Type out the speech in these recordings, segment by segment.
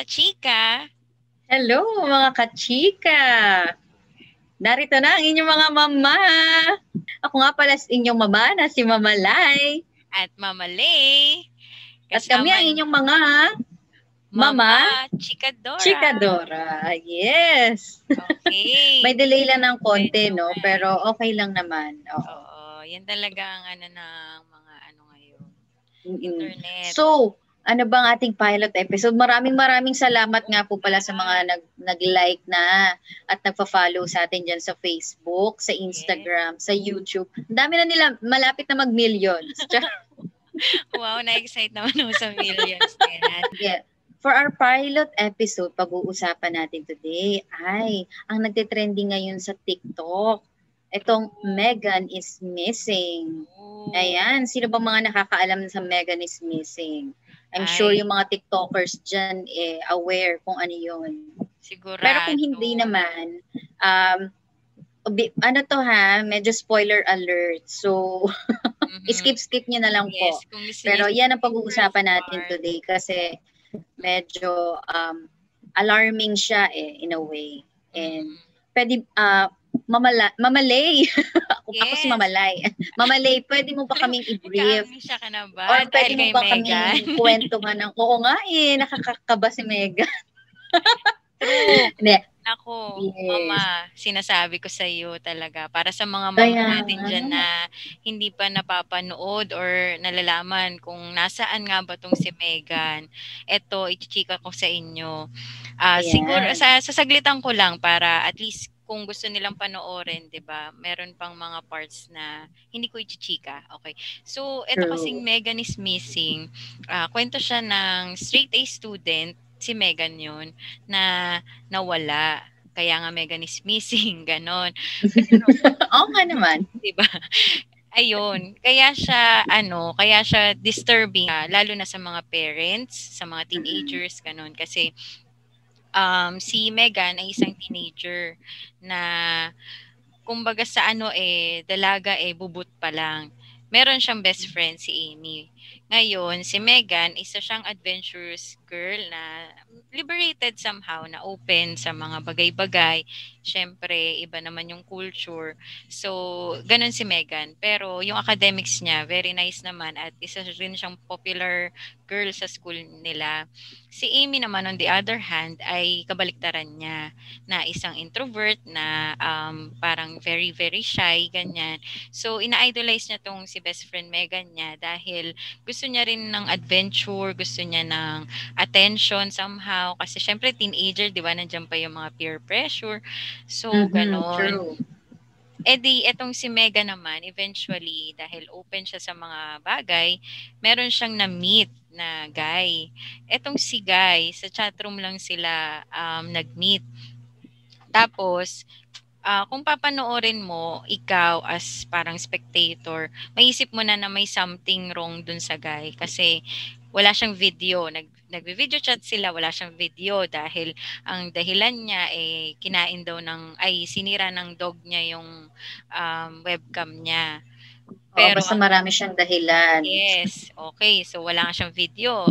kachika! Hello mga kachika! Narito na ang inyong mga mama! Ako nga pala inyong mama na si Mama Lai. At Mama Lay. At kami ang inyong mga Mama, Chikadora. Chikadora. Yes. Okay. May delay lang ng konti, no? Pero okay lang naman. Oo. Oo. Yan talaga ang ano ng mga ano ngayon. Mm-mm. Internet. So, ano bang ating pilot episode? Maraming maraming salamat nga po pala sa mga nag, nag-like na at nagpa-follow sa atin dyan sa Facebook, sa Instagram, sa YouTube. Ang dami na nila, malapit na mag-millions. wow, na-excite naman ako sa millions yeah. For our pilot episode, pag-uusapan natin today ay ang nagte-trending ngayon sa TikTok. Itong Megan is missing. Oh. Ayan, sino ba mga nakakaalam sa Megan is missing? I'm Ay. sure yung mga TikTokers dyan eh, aware kung ano yun. Sigurado. Pero kung hindi naman, um, ano to ha, medyo spoiler alert. So, Mhm. skip-skip nyo na lang po. Yes, gusto Pero yan ang pag-uusapan natin today kasi medyo um, alarming siya eh, in a way. And Mhm. pwede, uh, mamala, mamalay. ako, ako si Yes. mamalay. mamalay, pwede mo ba kaming i-brief? Nagka-amnesia ka na ba? Or pwede mo ba Megan? kami kwentuhan ng, oo nga eh, nakakakaba si Megan. True. Hindi, Ako, Yes. mama, sinasabi ko sa iyo talaga para sa mga mama Kaya natin dyan na hindi pa napapanood or nalalaman kung nasaan nga ba tong si Megan. Ito, ichichika ko sa inyo. Ah, Ayan. siguro, sa, sasaglitan ko lang para at least kung gusto nilang panoorin, 'di ba? Meron pang mga parts na hindi ko ichichika. Okay. So, ito kasing Megan is missing. Ah, kwento siya ng straight A student, si Megan 'yun, na nawala. Kaya nga Megan is missing, ganon. oo nga naman. 'di ba? Ayun, kaya siya ano, kaya siya disturbing ah, lalo na sa mga parents, sa mga teenagers ganon kasi um si Megan ay isang teenager na kumbaga sa ano eh dalaga eh bubut pa lang. Meron siyang best friend si Amy. Ngayon, si Megan, isa siyang adventurous girl na liberated somehow, na open sa mga bagay-bagay. Siyempre, iba naman yung culture. So, ganun si Megan. Pero yung academics niya, very nice naman at isa rin siyang popular girl sa school nila. Si Amy naman on the other hand ay kabaliktaran niya na isang introvert na um, parang very very shy ganyan. So ina-idolize niya tong si best friend Megan niya dahil gusto niya rin ng adventure, gusto niya ng attention somehow kasi syempre teenager, 'di ba? Nandiyan pa yung mga peer pressure. So Mhm, ganon. True. Eh di, etong si Mega naman, eventually, dahil open siya sa mga bagay, meron siyang na-meet na guy. Etong si Guy, sa chatroom lang sila um, nag-meet. Tapos, ah, kung papanoorin mo, ikaw as parang spectator, maisip mo na na may something wrong dun sa guy kasi wala siyang video. Nag, nagvi-video chat sila, wala siyang video dahil ang dahilan niya eh kinain daw ng ay sinira ng dog niya yung um, webcam niya. Pero, basta marami siyang dahilan. Yes, okay. So wala nga siyang video.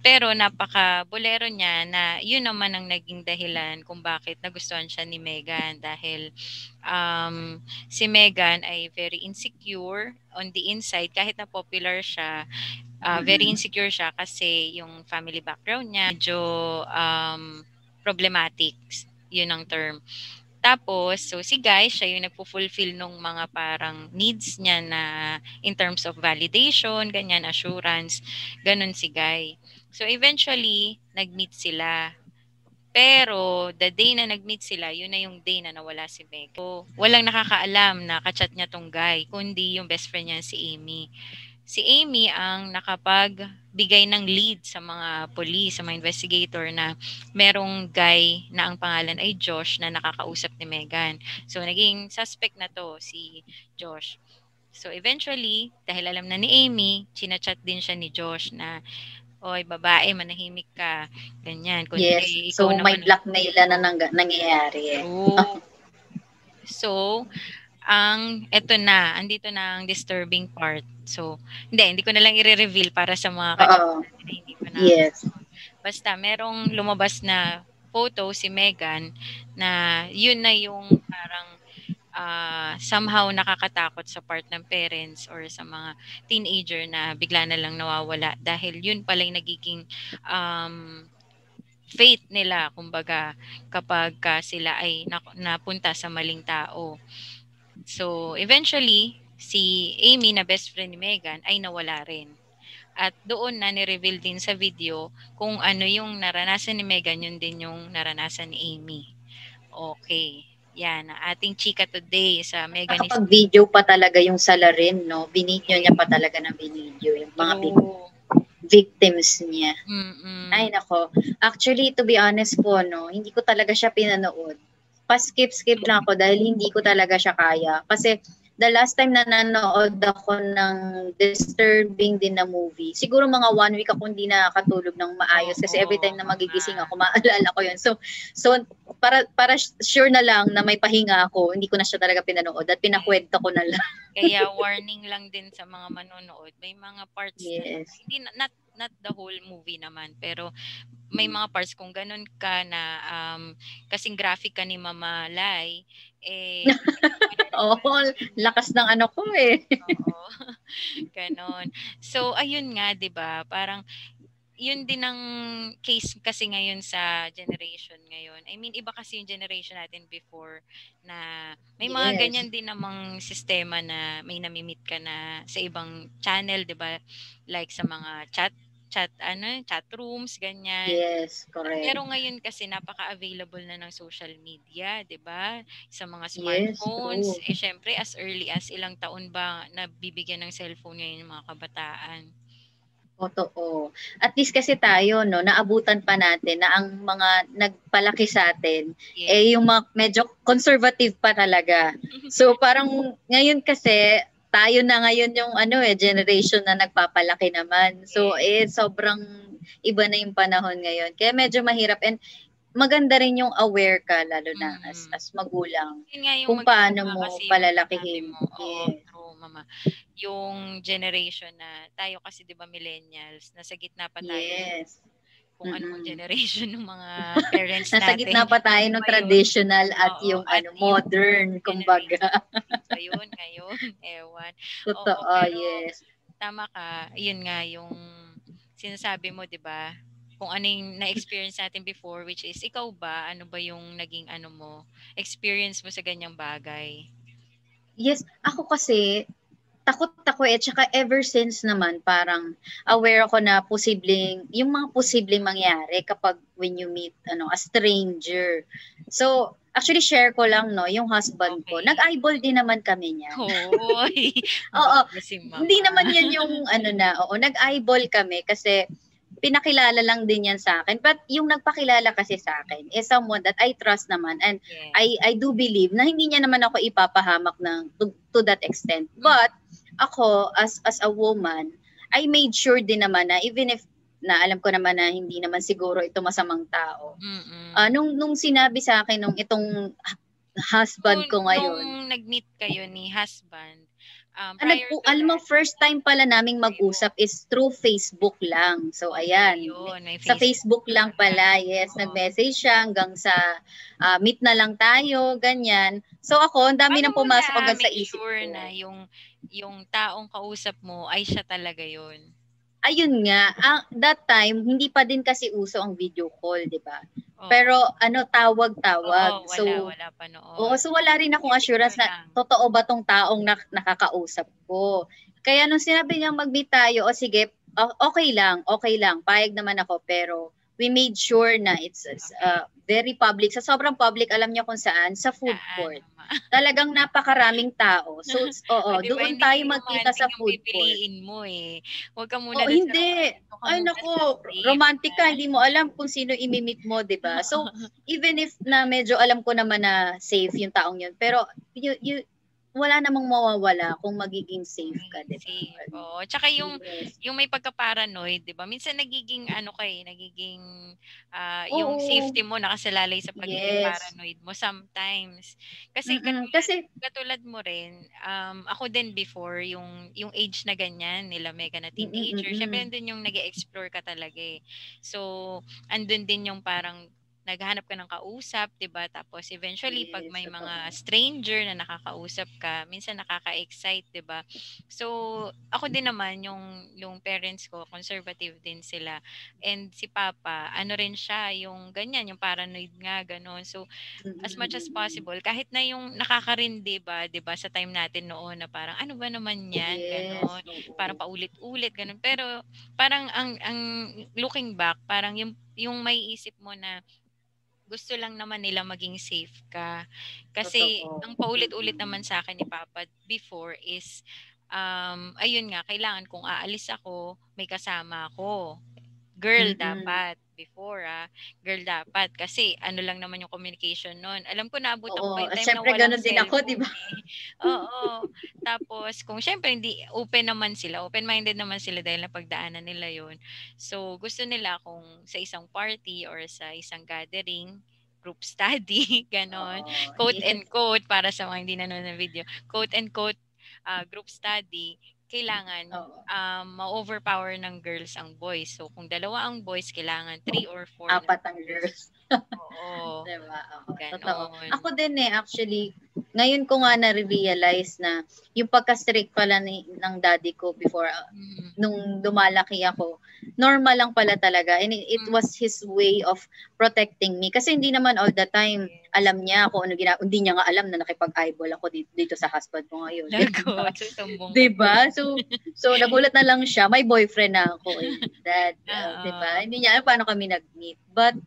Pero napaka-bolero niya na yun naman ang naging dahilan kung bakit nagustuhan siya ni Megan dahil um, si Megan ay very insecure on the inside kahit na popular siya. ah, very insecure siya kasi yung family background niya medyo um, problematic. Yun ang term. Tapos, so si Guy, siya yung nagpo-fulfill nung mga parang needs niya na in terms of validation, ganyan, assurance, ganun si Guy. So eventually, nag-meet sila. Pero, the day na nag-meet sila, yun na yung day na nawala si Meg. So, walang nakakaalam na kachat niya tong guy, kundi yung best friend niya si Amy. Si Amy ang nakapagbigay ng lead sa mga police, sa mga investigator na merong guy na ang pangalan ay Josh na nakakausap ni Megan. So, naging suspect na to si Josh. So, eventually, dahil alam na ni Amy, chinachat din siya ni Josh na, Oy, babae, manahimik ka. Ganyan. Kundi Yes. ikaw So, may blackmail na nang- nangyayari. Eh. So, ang eto na, andito na ang disturbing part. So, hindi, hindi ko na lang i-reveal para sa mga Oo. na hindi ko na. Yes. Basta merong lumabas na photo si Megan na yun na yung parang uh, somehow nakakatakot sa part ng parents or sa mga teenager na bigla na lang nawawala dahil yun pala yung nagiging um, fate nila kumbaga kapag uh, sila ay napunta sa maling tao. So eventually si Amy na best friend ni Megan ay nawala rin. At doon na ni-reveal din sa video kung ano yung naranasan ni Megan, yun din yung naranasan ni Amy. Okay. Yan, ating chika today sa Megan Kapag video pa talaga yung salarin, no? Binidyo niya pa talaga ng binidyo yung mga oh. victims niya. Mm-mm. Ay, nako. Actually, to be honest po, no, hindi ko talaga siya pinanood. Pa-skip-skip lang ako dahil hindi ko talaga siya kaya. Kasi the last time na nanood ako ng disturbing din na movie, siguro mga one week ako hindi nakakatulog ng maayos kasi every time na magigising ako, maalala ko yun. So, so para, para sure na lang na may pahinga ako, hindi ko na siya talaga pinanood at pinakwenta ko na lang. Kaya warning lang din sa mga manonood, may mga parts yes. na, hindi, not, not the whole movie naman, pero may mga parts kung ganun ka na um, kasing graphic ka ni Mama Lai, eh, Oo, lakas ng ano ko eh. Oo. Ganon. So, ayun nga, 'di ba? Parang yun din ang case kasi ngayon sa generation ngayon. I mean, iba kasi yung generation natin before na may mga yes. ganyan din namang sistema na may namimit ka na sa ibang channel, 'di ba? Like sa mga chat chat ano, chat rooms ganyan. Yes, correct. Pero ngayon kasi napaka-available na ng social media, 'di ba? Sa mga smartphones. Yes, eh syempre as early as ilang taon ba nabibigyan ng cellphone ngayon yung mga kabataan. Totoo. At least kasi tayo, no, naabutan pa natin na ang mga nagpalaki sa atin, yes. eh yung mga medyo conservative pa talaga. So parang ngayon kasi, tayo na ngayon yung ano eh generation na nagpapalaki naman. So eh sobrang iba na yung panahon ngayon. Kaya medyo mahirap and maganda rin yung aware ka lalo na mm-hmm. as as magulang kung paano mo palalakihin. Mo. Oo, true, mama. Yung generation na tayo kasi 'di ba millennials, nasa gitna pa tayo. Yes kung mm-hmm. anong generation ng mga parents natin. Nasa gitna pa tayo ng traditional at Oo, yung at ano modern, kumbaga. so yun ngayon, ewan. Totoo, Oo, yes. Tama ka, yun nga yung sinasabi mo, 'di ba? Kung ano yung na-experience natin before, which is ikaw ba, ano ba yung naging ano mo, experience mo sa ganyang bagay? Yes, ako kasi takot ako eh. Tsaka ever since naman, parang aware ako na posibleng, yung mga posibleng mangyari kapag when you meet ano, a stranger. So, actually share ko lang, no, yung husband okay. ko. Nag-eyeball din naman kami niya. Hoy. oo. Hindi naman yan yung ano na, oo, nag-eyeball kami kasi pinakilala lang din yan sa akin. But yung nagpakilala kasi sa akin is someone that I trust naman and yeah. I I do believe na hindi niya naman ako ipapahamak ng to, to that extent. But ako as as a woman, I made sure din naman na even if na alam ko naman na hindi naman siguro ito masamang tao. Uh, nung nung sinabi sa akin nung itong husband nung, ko ngayon. Nung nag-meet kayo ni husband, Um, ah, nag, alam mo, first time pala naming mag-usap is through Facebook lang. So, ayan. Ayun, Facebook. Sa Facebook lang pala, yes. Oo. Nag-message siya hanggang sa uh, meet na lang tayo, ganyan. So, ako, ang dami nang pumasok hanggang sa isip sure ko. na yung, yung taong kausap mo ay siya talaga yon ayun nga, ang, that time, hindi pa din kasi uso ang video call, di ba? Oh. Pero ano, tawag-tawag. Oo, wala, so, wala pa noon. Oo, so wala rin akong assurance na totoo ba tong taong nak- nakakausap ko. Kaya nung sinabi niya mag-meet tayo, o sige, okay lang, okay lang, payag naman ako, pero we made sure na it's uh, very public. Sa sobrang public, alam niyo kung saan? Sa food court. Talagang napakaraming tao. So, oo, diba, doon tayo magkita sa food court. mo eh. Huwag ka muna oh, hindi. Ay, nako, romantic ka. Hindi mo alam kung sino imimit mo, di ba? So, even if na medyo alam ko naman na safe yung taong yun, pero you, you, wala namang mawawala kung magiging safe ka, di ba? Safe. Oo. Tsaka yung, yes. yung may pagka-paranoid, di ba? Minsan nagiging, ano kay, nagiging, uh, yung safety mo nakasalalay sa pagiging yes. paranoid mo sometimes. Kasi, katulad, kasi, katulad mo rin, um, ako din before, yung, yung age na ganyan, nila mega na teenager, mm-hmm. syempre andun yung nag explore ka talaga eh. So, andun din yung parang naghahanap ka ng kausap, 'di ba? Tapos eventually yes, pag may mga stranger na nakakausap ka, minsan nakaka-excite, 'di ba? So, ako din naman yung yung parents ko, conservative din sila. And si Papa, ano rin siya, yung ganyan, yung paranoid nga ganun. So, as much as possible, kahit na yung nakakarindi ba, 'di ba, sa time natin noon na parang ano ba naman 'yan, yes, ganun. Parang paulit-ulit ganun. Pero parang ang ang looking back, parang yung yung may isip mo na gusto lang naman nila maging safe ka. Kasi Totoo. ang paulit-ulit naman sa akin ni Papa before is um ayun nga kailangan kung aalis ako, may kasama ako. Girl mm-hmm. dapat before ah, girl dapat kasi ano lang naman yung communication noon. Alam ko naabot ako by time syempre, na walang din ako, di ba? Eh. Oo. Tapos kung syempre hindi open naman sila, open-minded naman sila dahil napagdaanan nila 'yon. So gusto nila kung sa isang party or sa isang gathering, group study, ganon. Oh, quote yes. and quote para sa mga hindi nanonood ng video. Quote and quote uh, group study kailangan oh. um, ma-overpower ng girls ang boys. So, kung dalawa ang boys, kailangan three or four. Apat ang girls. Oo. diba? Oh, totoo. Ako din eh, actually, ngayon ko nga na-realize na yung pagka-strict pala ni, ng daddy ko before, mm. nung lumalaki ako, normal lang pala talaga. And it, it was his way of protecting me. Kasi hindi naman all the time alam niya kung ano ginagawa. Hindi niya nga alam na nakipag-eyeball ako dito, dito sa husband ko ngayon. diba? So, so nagulat na lang siya. May boyfriend na ako eh. Dad, uh, diba? Hindi niya alam paano kami nag-meet. But,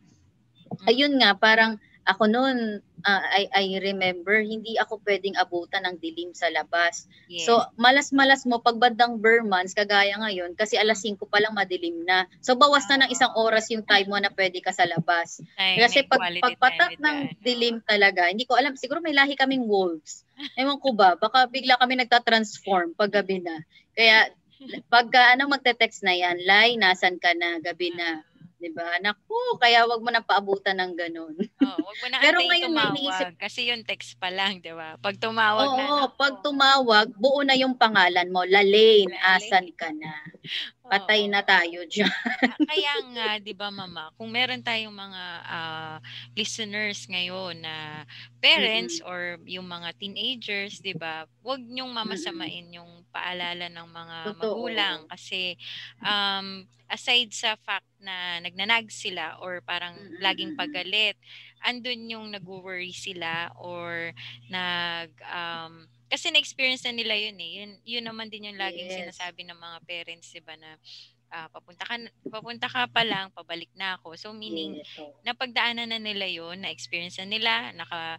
ayun nga, parang ako noon, uh, I, I remember, hindi ako pwedeng abutan ng dilim sa labas. Yes. So, malas-malas mo, pag bandang Burmans, kagaya ngayon, kasi alas 5 pa lang madilim na. So, bawas na ng isang oras yung time mo na pwede ka sa labas. Ay, kasi pag, pagpatak ng dilim talaga, hindi ko alam, siguro may lahi kaming wolves. Ewan ko ba, baka bigla kami nagta-transform pag gabi na. Kaya, pagka ano magte-text na yan, Lai, nasan ka na, gabi na 'di ba? Naku, kaya wag mo na paabutan ng ganun. Oh, wag mo na Pero ngayon tumawag, iniisip kasi yung text pa lang, 'di ba? Pag tumawag oo, na. Oo, pag tumawag, buo na yung pangalan mo, Lalaine, asan ka na? Patay na tayo diyan. kaya nga, 'di ba, mama, kung meron tayong mga uh, listeners ngayon na parents mm-hmm. or yung mga teenagers, 'di ba? Huwag niyong mamasamain mm-hmm. yung paalala ng mga Totoo. magulang kasi um aside sa fact na nagnanag sila or parang mm-hmm. laging pagalit, andun yung nag-worry sila or nag um, kasi na-experience na nila yun eh. Yun, yun naman din yung laging yes. sinasabi ng mga parents, 'di ba na uh, papunta ka papunta ka pa lang, pabalik na ako. So meaning yes. napagdaanan na nila 'yon, na-experience na nila, naka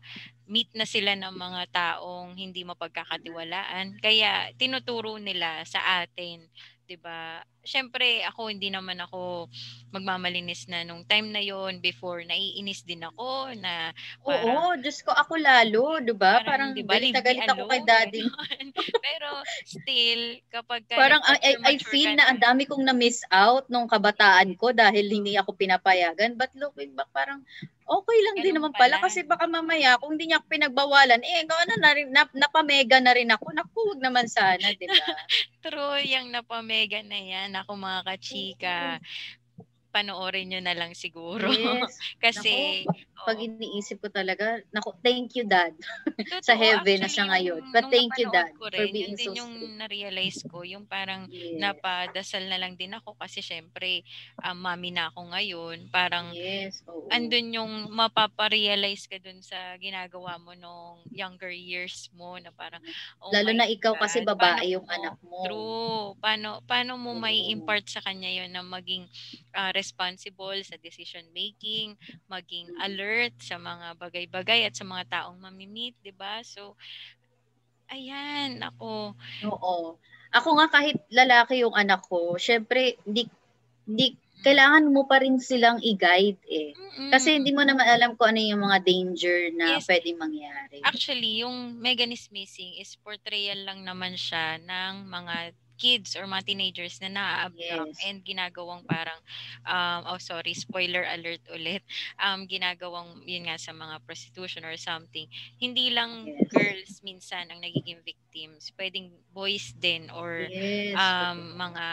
meet na sila ng mga taong hindi mapagkakatiwalaan. Kaya tinuturo nila sa atin 'di ba? Syempre ako hindi naman ako magmamalinis na nung time na yon before naiinis din ako na parang, Oo, just ko ako lalo, 'di ba? Parang, parang diba, galit na galit ako kay daddy. Pero still kapag parang I, I feel na ang dami kong na miss out nung kabataan ko dahil hindi ako pinapayagan. But looking back parang okay lang Ganun din naman pala. pala kasi baka mamaya kung hindi niya ako pinagbawalan, eh ano na rin nap, napamega na rin ako. Naku, naman sana, 'di ba? True, yung napamega na 'yan ako mga kachika panoorin nyo na lang siguro. Yes. Kasi, naku, pag iniisip ko talaga, naku, thank you dad sa heaven na siya ngayon. But thank you dad rin, for being so yung na-realize ko, yung parang yes. napadasal na lang din ako kasi syempre, um, mami na ako ngayon. Parang, yes. Oo. andun yung mapaparealize ka dun sa ginagawa mo nung younger years mo na parang, oh Lalo na ikaw God, kasi babae yung mo, anak mo. True. Paano, paano mo may impart sa kanya yon na maging uh, responsible sa decision making, maging alert sa mga bagay-bagay at sa mga taong mamimit, 'di ba? So ayan, ako. Oo. Ako nga kahit lalaki yung anak ko, syempre hindi hindi kailangan mo pa rin silang i-guide eh. Mm-mm. Kasi hindi mo naman alam kung ano yung mga danger na yes. pwedeng mangyari. Actually, yung Megan is Missing is portrayal lang naman siya ng mga kids or mga teenagers na na-abduct yes. and ginagawang parang um oh sorry spoiler alert ulit um ginagawang yun nga sa mga prostitution or something hindi lang yes. girls minsan ang nagiging victims pwedeng boys din or yes. um mga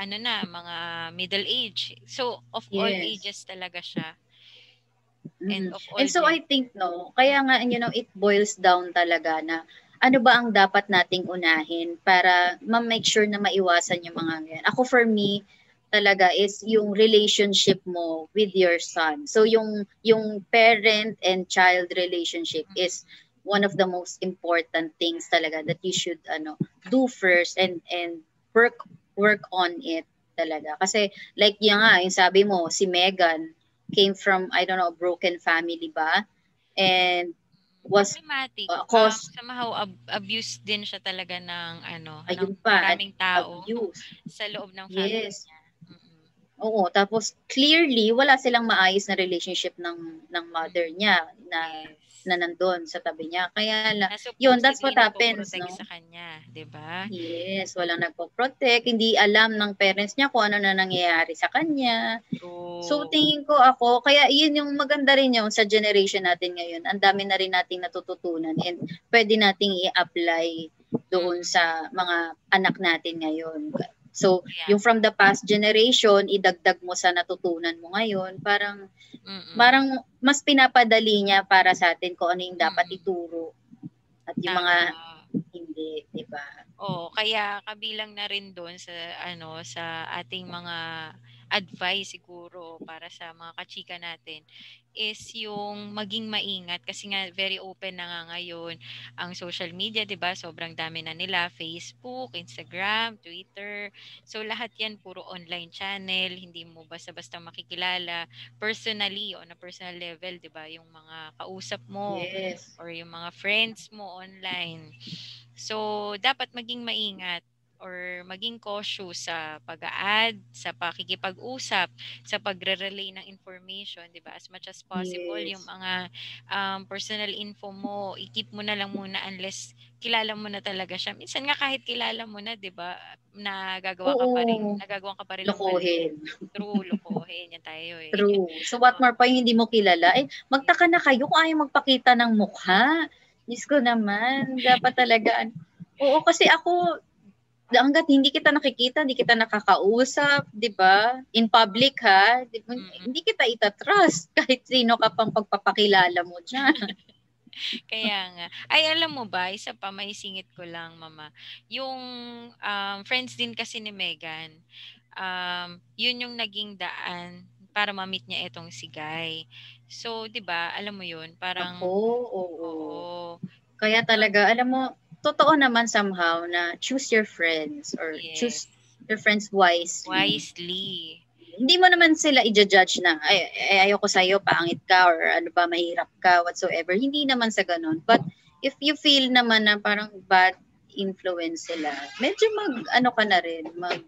ano na mga middle age so of yes. all ages talaga siya and mm. of all and so I think no kaya nga you know it boils down talaga na ano ba ang dapat nating unahin para ma-make sure na maiwasan yung mga ganyan. Ako for me, talaga is yung relationship mo with your son. So yung yung parent and child relationship is one of the most important things talaga that you should ano do first and and work work on it talaga. Kasi like yung nga, yung sabi mo si Megan came from I don't know broken family ba? And was problematic. Uh, cause, um, somehow ab- abuse din siya talaga ng ano, ayun ng pa, maraming tao abuse. sa loob ng family yes. niya. Oo, tapos clearly wala silang maayos na relationship ng ng mother niya na yes na nandoon sa tabi niya. Kaya la, yun, that's what happens. No? sa kanya, di ba? Yes, walang nagpo-protect. Hindi alam ng parents niya kung ano na nangyayari sa kanya. Oh. So, tingin ko ako, kaya yun yung maganda rin yung sa generation natin ngayon. Ang dami na rin nating natututunan and pwede nating i-apply doon sa mga anak natin ngayon. So, yeah. yung from the past generation, idagdag mo sa natutunan mo ngayon, parang Mm-mm. parang mas pinapadali niya para sa atin kung ano yung dapat ituro at yung mga hindi, 'di ba? Oh, kaya kabilang na rin doon sa ano sa ating mga advice siguro para sa mga kachika natin is yung maging maingat kasi nga very open na nga ngayon ang social media, 'di ba? Sobrang dami na nila, Facebook, Instagram, Twitter. So lahat 'yan puro online channel, hindi mo basta-basta makikilala personally on a personal level, 'di ba? Yung mga kausap mo yes. or yung mga friends mo online. So dapat maging maingat or maging cautious sa pag-add, sa pakikipag-usap, sa pagre-relay ng information, 'di ba? As much as possible yes. yung mga um, personal info mo, i-keep mo na lang muna unless kilala mo na talaga siya. Minsan nga kahit kilala mo na, 'di ba, nagagawa ka pa rin, nagagawa ka pa rin lokohin. True, lokohin yan tayo eh. True. So what more pa yung hindi mo kilala? Eh, magtaka na kayo kung ayaw magpakita ng mukha. Diyos ko naman, dapat talaga. Oo, kasi ako, hanggat hindi kita nakikita, hindi kita nakakausap, 'di ba? In public ha, di? Mm-hmm. hindi kita ita-trust kahit sino ka pang pagpapakilala mo diyan. Kaya nga. Ay, alam mo ba, isa pa, may singit ko lang, mama. Yung um, friends din kasi ni Megan, um, yun yung naging daan para ma-meet niya itong si Guy. So, di ba, alam mo yun, parang... Oo, oo. oo. Kaya talaga, alam mo, totoo naman somehow na choose your friends or yes. choose your friends wisely. Wisely. Hindi mo naman sila i-judge na, ay, ay ayoko sa'yo, pangit ka, or ano ba, mahirap ka, whatsoever. Hindi naman sa ganun. But if you feel naman na parang bad influence sila, medyo mag, ano ka na rin, mag...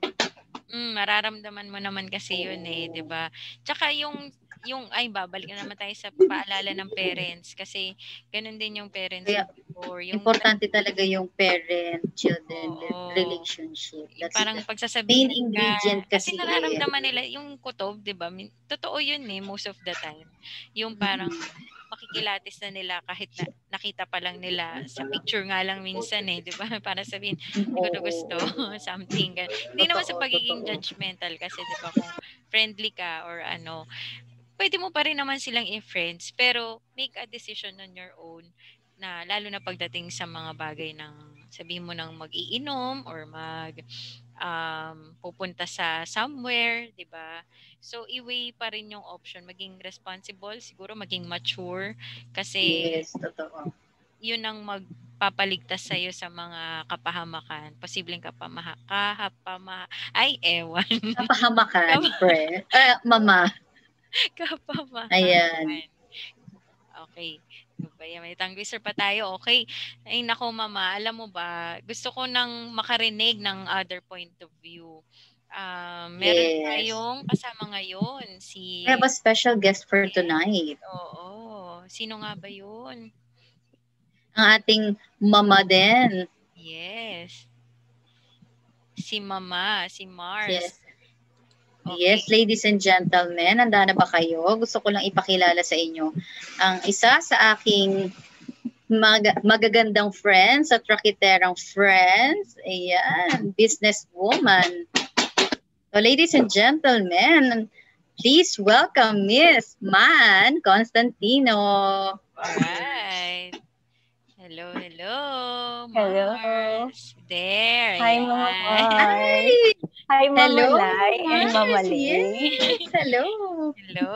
Mm, mararamdaman mo naman kasi yun eh, di ba? Tsaka yung yung ay babalik na naman tayo sa paalala ng parents kasi ganun din yung parents Kaya, before. Yung, importante talaga yung parent-children relationship. That's parang pagsasabihin main ingredient ka, kasi. Kasi nararamdaman nila yung kutob, di ba? Totoo yun eh, most of the time. Yung parang mm-hmm makikilatis na nila kahit na, nakita pa lang nila sa picture nga lang minsan eh, di ba? Para sabihin, hindi ko na gusto, something. Hindi naman sa pagiging judgmental kasi di ba kung friendly ka or ano, pwede mo pa rin naman silang i-friends, pero make a decision on your own na lalo na pagdating sa mga bagay ng sabihin mo nang mag-iinom or mag um, pupunta sa somewhere, 'di ba? So i-weigh pa rin yung option, maging responsible, siguro maging mature kasi Yes, totoo. 'Yun ang magpapaligtas sa iyo sa mga kapahamakan, posibleng kapamaha, kahapama, ay ewan. Kapahamakan, pre. Uh, mama. Kapamakan. Ayan. Okay. Diba, may tangwiser pa tayo. Okay. Ay, nako mama, alam mo ba, gusto ko nang makarinig ng other point of view. Uh, meron yes. tayong kasama ngayon si... We have a special guest for tonight. Oo. Sino nga ba yun? Ang ating mama din. Yes. Si mama, si Mars. Yes. Yes, ladies and gentlemen, handa na ba kayo? Gusto ko lang ipakilala sa inyo ang isa sa aking mag- magagandang friends at rakiterang friends. Ayan, businesswoman. So ladies and gentlemen, please welcome Miss Man Constantino. Right. Hello, hello. Hello. Mars. There. Hi, Mama Hi. Hi, Mama hello, Lai and Mama Yes. Hello. Hello.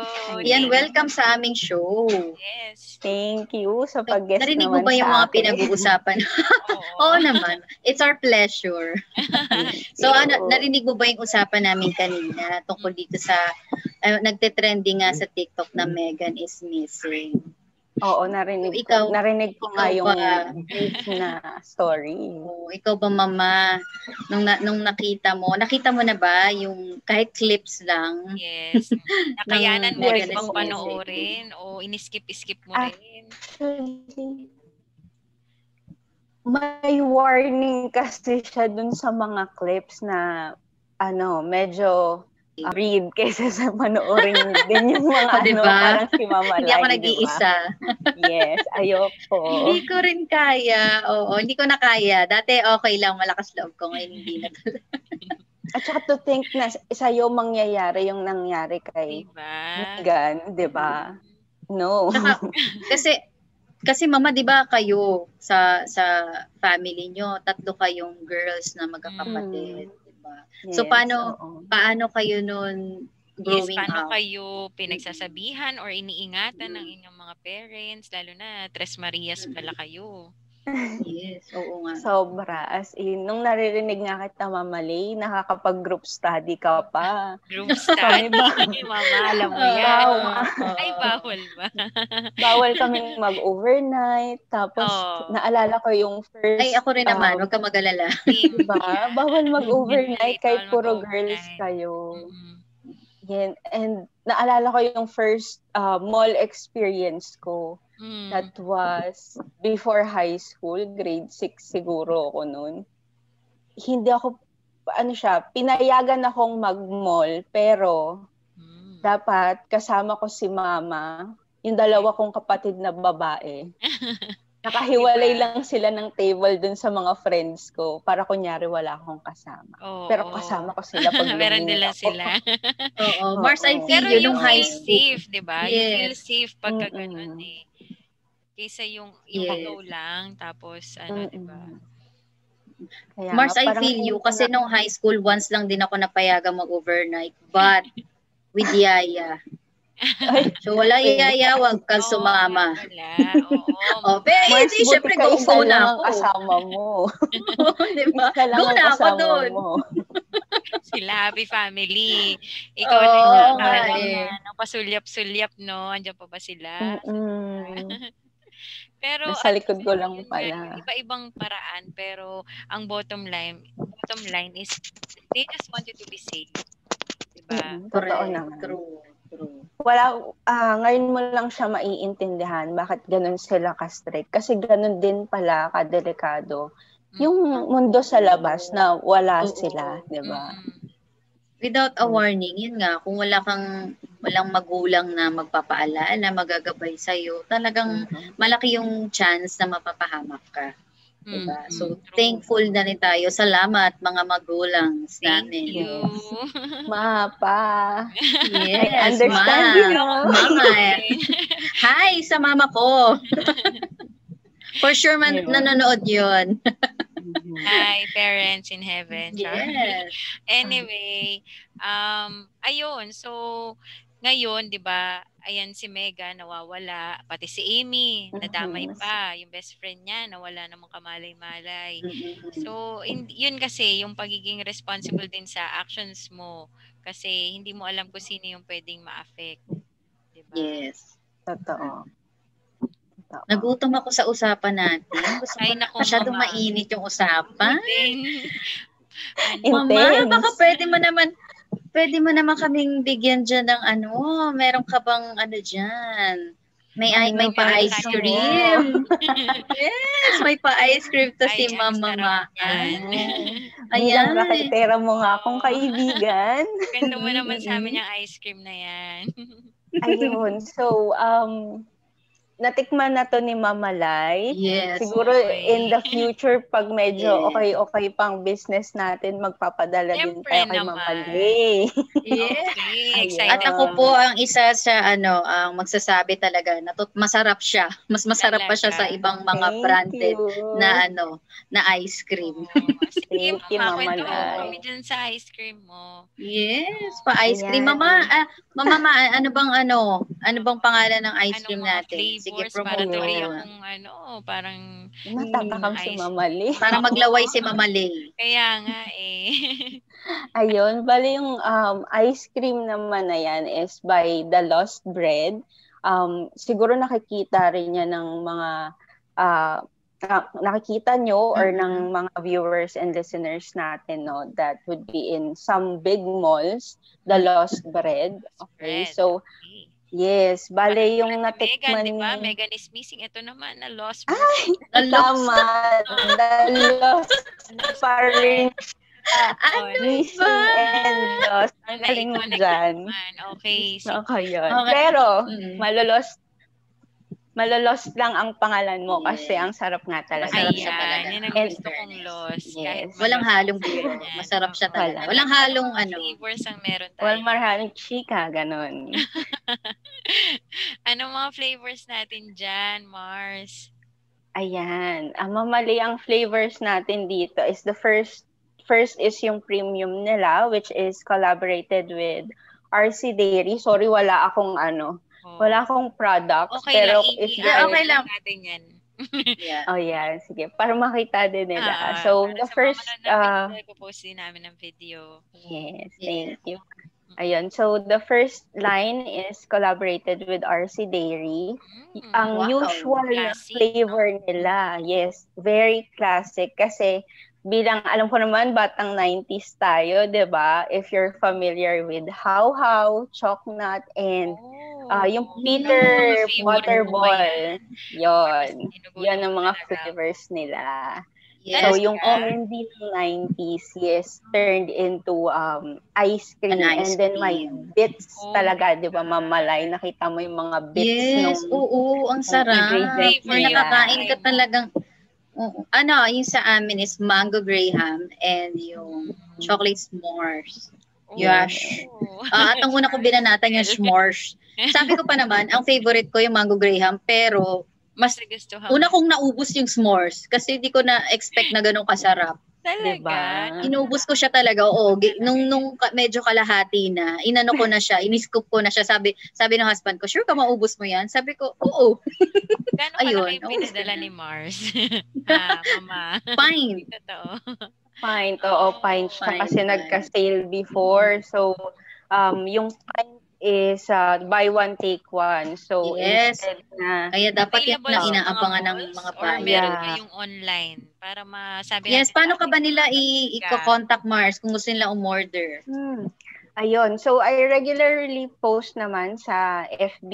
Yan, welcome sa aming show. Yes. Thank you sa pag-guest Narinig mo ba yung mga pinag-uusapan? Oo. Oo naman. It's our pleasure. so, ano, narinig mo ba yung usapan namin kanina tungkol dito sa, uh, nagte-trending nga sa TikTok na Megan is missing. Oo, narinig ikaw, ko. Narinig ko nga yung na story. Oo, ikaw ba mama, nung, na, nung nakita mo, nakita mo na ba yung kahit clips lang? Yes. Nakayanan mo rin bang panoorin o iniskip-skip mo rin? Actually, may warning kasi siya dun sa mga clips na ano, medyo uh, read kaysa sa panoorin din yung mga oh, diba? ano, parang si Mama Hindi ako nag-iisa. Diba? yes, ayoko. hindi ko rin kaya. Oo, hindi ko na kaya. Dati okay lang, malakas loob ko. Ngayon hindi na At saka to think na sa'yo mangyayari yung nangyari kay diba? Megan, di ba? No. Saka, kasi kasi mama, 'di ba kayo sa sa family nyo, tatlo kayong girls na magkakapatid. Mm ba? Yes, so paano oo. paano kayo noon growing yes, paano up? kayo pinagsasabihan or iniingatan ng inyong mga parents lalo na Tres Marias pala kayo? Yes, oo nga. Sobra. As in, nung naririnig nga kita, Mama Lay, nakakapag-group study ka pa. Group study? ba? Mama, alam mo yan. Wow. Ay, bawal ba? bawal kaming mag-overnight. Tapos, oh. naalala ko yung first... Ay, ako rin um, naman. Huwag ka mag-alala. diba? Bawal mag-overnight kahit puro girls kayo. Mm-hmm. Yan. And naalala ko yung first uh, mall experience ko Mm. That was before high school, grade 6 siguro ako noon. Hindi ako, ano siya, pinayagan akong mag-mall, pero mm. dapat kasama ko si mama, yung dalawa kong kapatid na babae. Nakahiwalay lang sila ng table dun sa mga friends ko para kunyari wala akong kasama. Oo, Pero kasama ko sila pag Meron nila sila. Oo. Mars, I feel Pero you nung high school. safe, di ba? Yes. You feel safe pagka mm-hmm. ganun eh. Kaysa yung, yung yes. ikaw lang, tapos ano, mm-hmm. di ba? Kaya, Mars, I feel you. Kasi nung high school, once lang din ako napayagang mag-overnight. But, with Yaya. so wala iyaya, wag kang sumama. Wala, oo. oh, pero hindi, syempre go, go na ako. kasama mo. diba? Go na ako doon. Sila, happy family. Ikaw oh, na yung eh. ano, pasulyap-sulyap, no? Andiyan pa ba sila? pero sa likod ko lang pala. Iba-ibang paraan pero ang bottom line, bottom line is they just want you to be safe. Diba? Mm-hmm. Totoo naman. True. Wala, uh, ngayon mo lang siya maiintindihan bakit ganun sila ka-strict. Kasi ganun din pala kadelikado. Yung mundo sa labas na wala sila, di ba? Without a warning, yun nga, kung wala kang, walang magulang na magpapaalala, magagabay sa'yo, talagang malaki yung chance na mapapahamak ka. Diba? Mm-hmm. So, True. thankful na rin tayo. Salamat, mga magulang Thank namin. you. Ma, pa. Yes, I understand ma. you. Mama. Hi sa mama ko. For sure man yeah. nanonood yun. Hi, parents in heaven. Yes. Anyway, um, ayun. So, ngayon, di ba, ayan si Mega nawawala, pati si Amy nadamay pa, yung best friend niya nawala namang kamalay-malay. So in, yun kasi yung pagiging responsible din sa actions mo kasi hindi mo alam kung sino yung pwedeng ma-affect. Diba? Yes. Totoo. Nagutom ako sa usapan natin. Gusto Ay, naku, masyadong mama. mainit yung usapan. Mama, baka pwede mo naman, pwede mo naman kaming bigyan dyan ng ano, meron ka bang ano dyan? May ay, may pa ice cream. yes, may pa ice cream to si Mama Maan. Ayan. Ayan. mo nga akong kaibigan. Ganda mo naman sa amin yung ice cream na yan. Ayun. So, um, natikman na to ni Mama Lai. Yes. Siguro okay. in the future, pag medyo okay-okay pang business natin, magpapadala Siyempre din tayo kay naman. Mama Lai. yes. Okay. At ako po ang isa sa ano, ang magsasabi talaga na to, masarap siya. Mas masarap talaga. pa siya sa ibang mga Thank branded you. na ano, na ice cream. Oh, sige, Thank you, Mama Lai. kami dyan sa ice cream mo. Yes, pa ice cream. Mama, ah, Mama, ma, ano bang ano? Ano bang pangalan ng ice cream natin? Sige, promote para tuloy akong ano, parang natatakam si Mamali. Para maglaway si Mamali. Kaya nga eh. Ayun, bali yung um, ice cream naman na yan is by The Lost Bread. Um, siguro nakikita rin niya ng mga uh, nakikita nyo or mm-hmm. ng mga viewers and listeners natin no that would be in some big malls the lost bread okay so Yes, bale yung natikman Megan, di ba? Megan is missing. Ito naman, na lost. Ay, tama. the lost parang ano ba? And lost. Galing mo dyan. Okay. Okay, yun. Okay. Pero, mm. malolost malolost lang ang pangalan mo kasi ang sarap nga talaga. Masarap siya talaga. Yan ang gusto kong lost. Yes. Kahit Walang halong beer. Masarap siya talaga. Wala. Walang halong ano. Flavors ang meron tayo. Walang maraming chika, ganun. ano mga flavors natin dyan, Mars? Ayan. Ang mamali ang flavors natin dito is the first first is yung premium nila which is collaborated with RC Dairy. Sorry, wala akong ano, Oh. Wala akong products. Okay pero lang, if you ah, okay lang. natin yan. yeah. Oh, yeah. Sige. Para makita din nila. Ah, so, the first... Uh, Ipopost din namin ng video. Yes. Thank yeah. you. Ayun. So, the first line is collaborated with RC Dairy. Mm, Ang wow. usual classic. flavor nila, yes, very classic. Kasi, bilang, alam ko naman, batang 90s tayo, di ba? If you're familiar with How How, Chocnut, and oh Ah, uh, yung Peter no, water ball. Yon. Yan ang mga flavors nila. Yes, so, yung R&B ng 90s, yes, turned into um ice cream. Ice and then may bits oh. talaga, di ba, mamalay. Nakita mo yung mga bits. Yes, nung, oo, ang sarap. May nakakain ka talagang, uh, ano, yung sa amin is mango graham and yung mm. chocolate s'mores. Yash. Oh. Uh, at ang una ko binanatan yung s'mores. Sabi ko pa naman, ang favorite ko yung mango graham, pero mas una kong naubos yung s'mores kasi hindi ko na-expect na ganun kasarap. Talaga? Diba? Inubos ko siya talaga. Oo, nung nung medyo kalahati na, inano ko na siya, iniscoop ko na siya. Sabi sabi ng husband ko, "Sure ka maubos mo 'yan?" Sabi ko, "Oo." Gano'n Ayun, yung pinadala ni Mars? ah, mama. Fine. Totoo. Fine. Oo, fine siya kasi nagka-sale before. So, um, yung fine is uh, buy one take one. So yes. na kaya dapat yan na inaabangan ng mga buyer. Or meron kayong online para masabi Yes, paano ka ba nila i-contact Mars kung gusto nila umorder? Hmm. Ayun. So I regularly post naman sa FB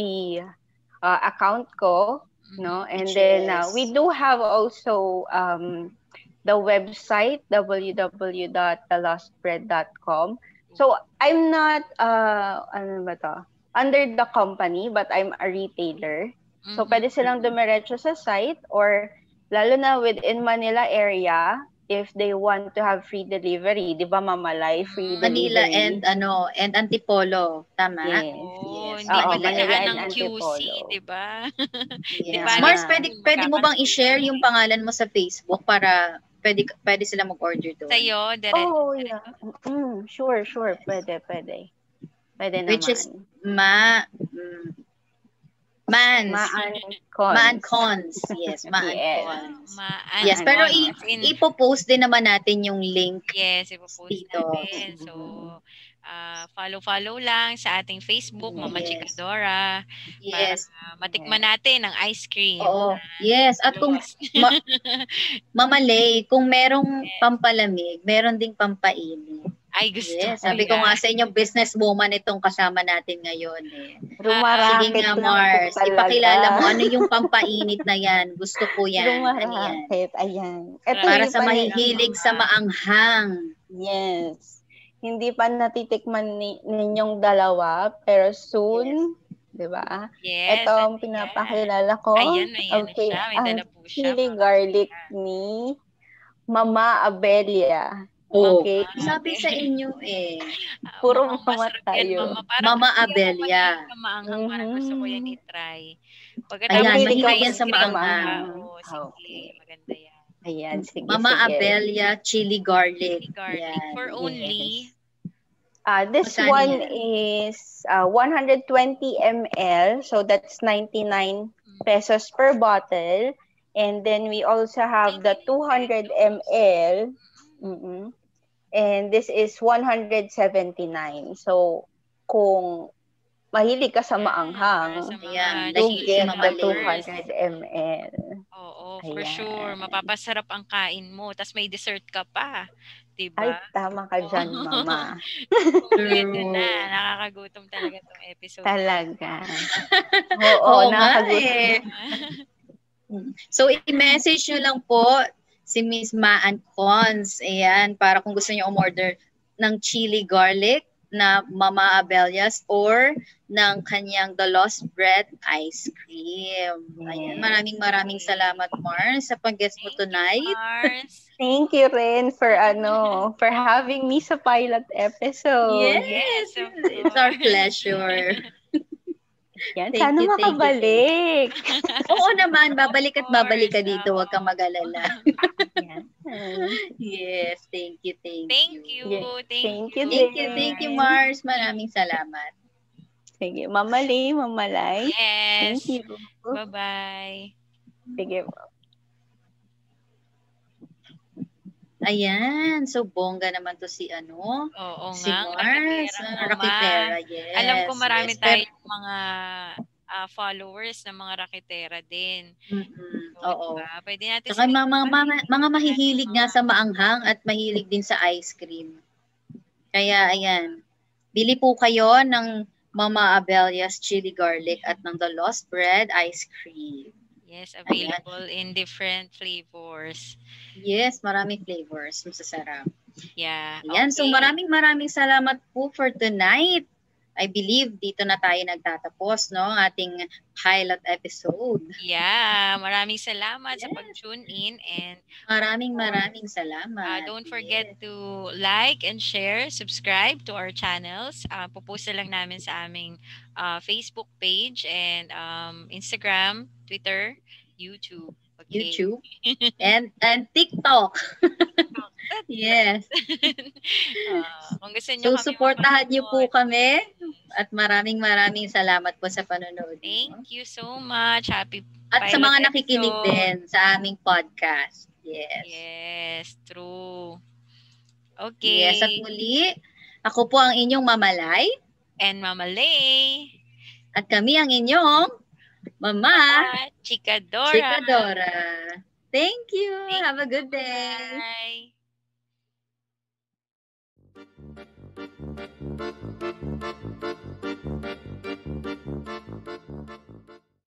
uh, account ko, no? Mm-hmm. And Which then uh, we do have also um the website www.thelostbread.com So, I'm not, uh, ano ba to? Under the company, but I'm a retailer. Mm-hmm. So, pwede silang dumiretso sa site or lalo na within Manila area, if they want to have free delivery, 'di ba Mamalay free Manila delivery. and ano and Antipolo, tama? Yes. Oh, yes. Hindi Oo, Manila and ng QC, 'di ba? yes. diba? Mars, pwede pwede mo bang i-share yung pangalan mo sa Facebook para pwede, pwede sila mag-order doon. Sa'yo, direct. Oh, yeah. Mm, sure, sure. Pwede, pwede. Pwede naman. Which is ma, mm, Mans. Maan cons. Maan cons. Yes, maan yes. cons. Maan yes, pero i- ipopost din naman natin yung link. Yes, ipopost dito. natin. So, uh, follow-follow lang sa ating Facebook, Mama yes. Chikadora. Yes. Para uh, matikman natin ang ice cream. Oo. Yes. At kung ma- Mama Lay, kung merong pampalamig, meron ding pampainit. Ay, gusto yes, Sabi ko nga sa inyo, businesswoman itong kasama natin ngayon. Eh. Rumarakit Sige nga, Mars. Ipakilala mo, ano yung pampainit na yan? Gusto ko yan. Rumarakit. Ayan. Ito Para sa mahihilig sa maanghang. Yes. Hindi pa natitikman ni, ninyong dalawa, pero soon, yes. di ba? Yes. Ito ang pinapakilala ko. Ayan, ayan okay. siya. May dala po siya. Chili garlic ni Mama Abelia. Oh, okay. Sabi sa inyo eh. Puro mama tayo. Mama, mama Abelia. Maanghang, parang gusto ko yan i-try. Pagkatapos Ayan, mahilig yan sa maanghang. Oo, sige. Okay. Maganda yan. Ayan, sige, Mama sige. Abelia chili garlic. Chili garlic. Yan. For only... Yes. Uh, this Masani one yan? is uh, 120 ml. So that's 99 mm. pesos per bottle. And then we also have the 200 ml. Mm-mm. And this is 179. So, kung mahilig ka sa maanghang, Ayan, you get the 200 ml. Oo, for sure. Mapapasarap ang kain mo. Tapos may dessert ka pa. Diba? Ay, tama ka dyan, mama. Pwede na. Nakakagutom talaga itong episode. Talaga. Oo, Oo nakakagutom. Eh. so, i-message nyo lang po si Miss Maan Cons. Ayan, para kung gusto niyo umorder ng chili garlic na Mama Abelias or ng kanyang The Lost Bread Ice Cream. Ayan, maraming maraming salamat Mars sa pag-guest mo tonight. Mars. Thank you rin for ano, for having me sa pilot episode. Yes, yes it's our pleasure. Yan, thank sana you, makabalik. Oo naman, babalik at babalik ka dito, huwag kang mag-alala. yes, thank you, thank, thank you. you. Thank, thank you. Thank you, thank you, Mars. Maraming salamat. Sige, Mamali, Mamalay. Yes. Thank you. Bye-bye. Sige. Ayan, so bongga naman to si ano? Oo si nga. Mars, Rakitera, yes. Alam ko marami yes. tayong mga uh, followers ng mga Rakitera din. Mm-hmm. So, Oo. Diba? Pwede natin Saka mga, mga, mga, mga mahihilig nga sa maanghang at mahilig din sa ice cream. Kaya ayan, bili po kayo ng Mama Abelia's Chili Garlic at ng The Lost Bread Ice Cream. Yes, available Ayan. in different flavors. Yes, maraming flavors. Masasarap. Yeah. Ayan, okay. so maraming maraming salamat po for tonight. I believe dito na tayo nagtatapos, no? Ating pilot episode. Yeah, maraming salamat yeah. sa pag-tune in and maraming maraming salamat. Uh, don't forget yes. to like and share, subscribe to our channels. Uh, pupost lang namin sa aming uh, Facebook page and um, Instagram, Twitter, YouTube. Okay. YouTube and and TikTok. yes. uh, kung gusto niyo so, supportahan niyo po kami at maraming maraming salamat po sa panonood. Thank you so much. Happy At sa mga nakikinig episode. din sa aming podcast. Yes. Yes, true. Okay. Yes, at muli, ako po ang inyong Mamalay. And Mamalay. At kami ang inyong Mama. Mama Chikadora. Chikadora. Thank you. Thank Have a good day. Bye. Thank you.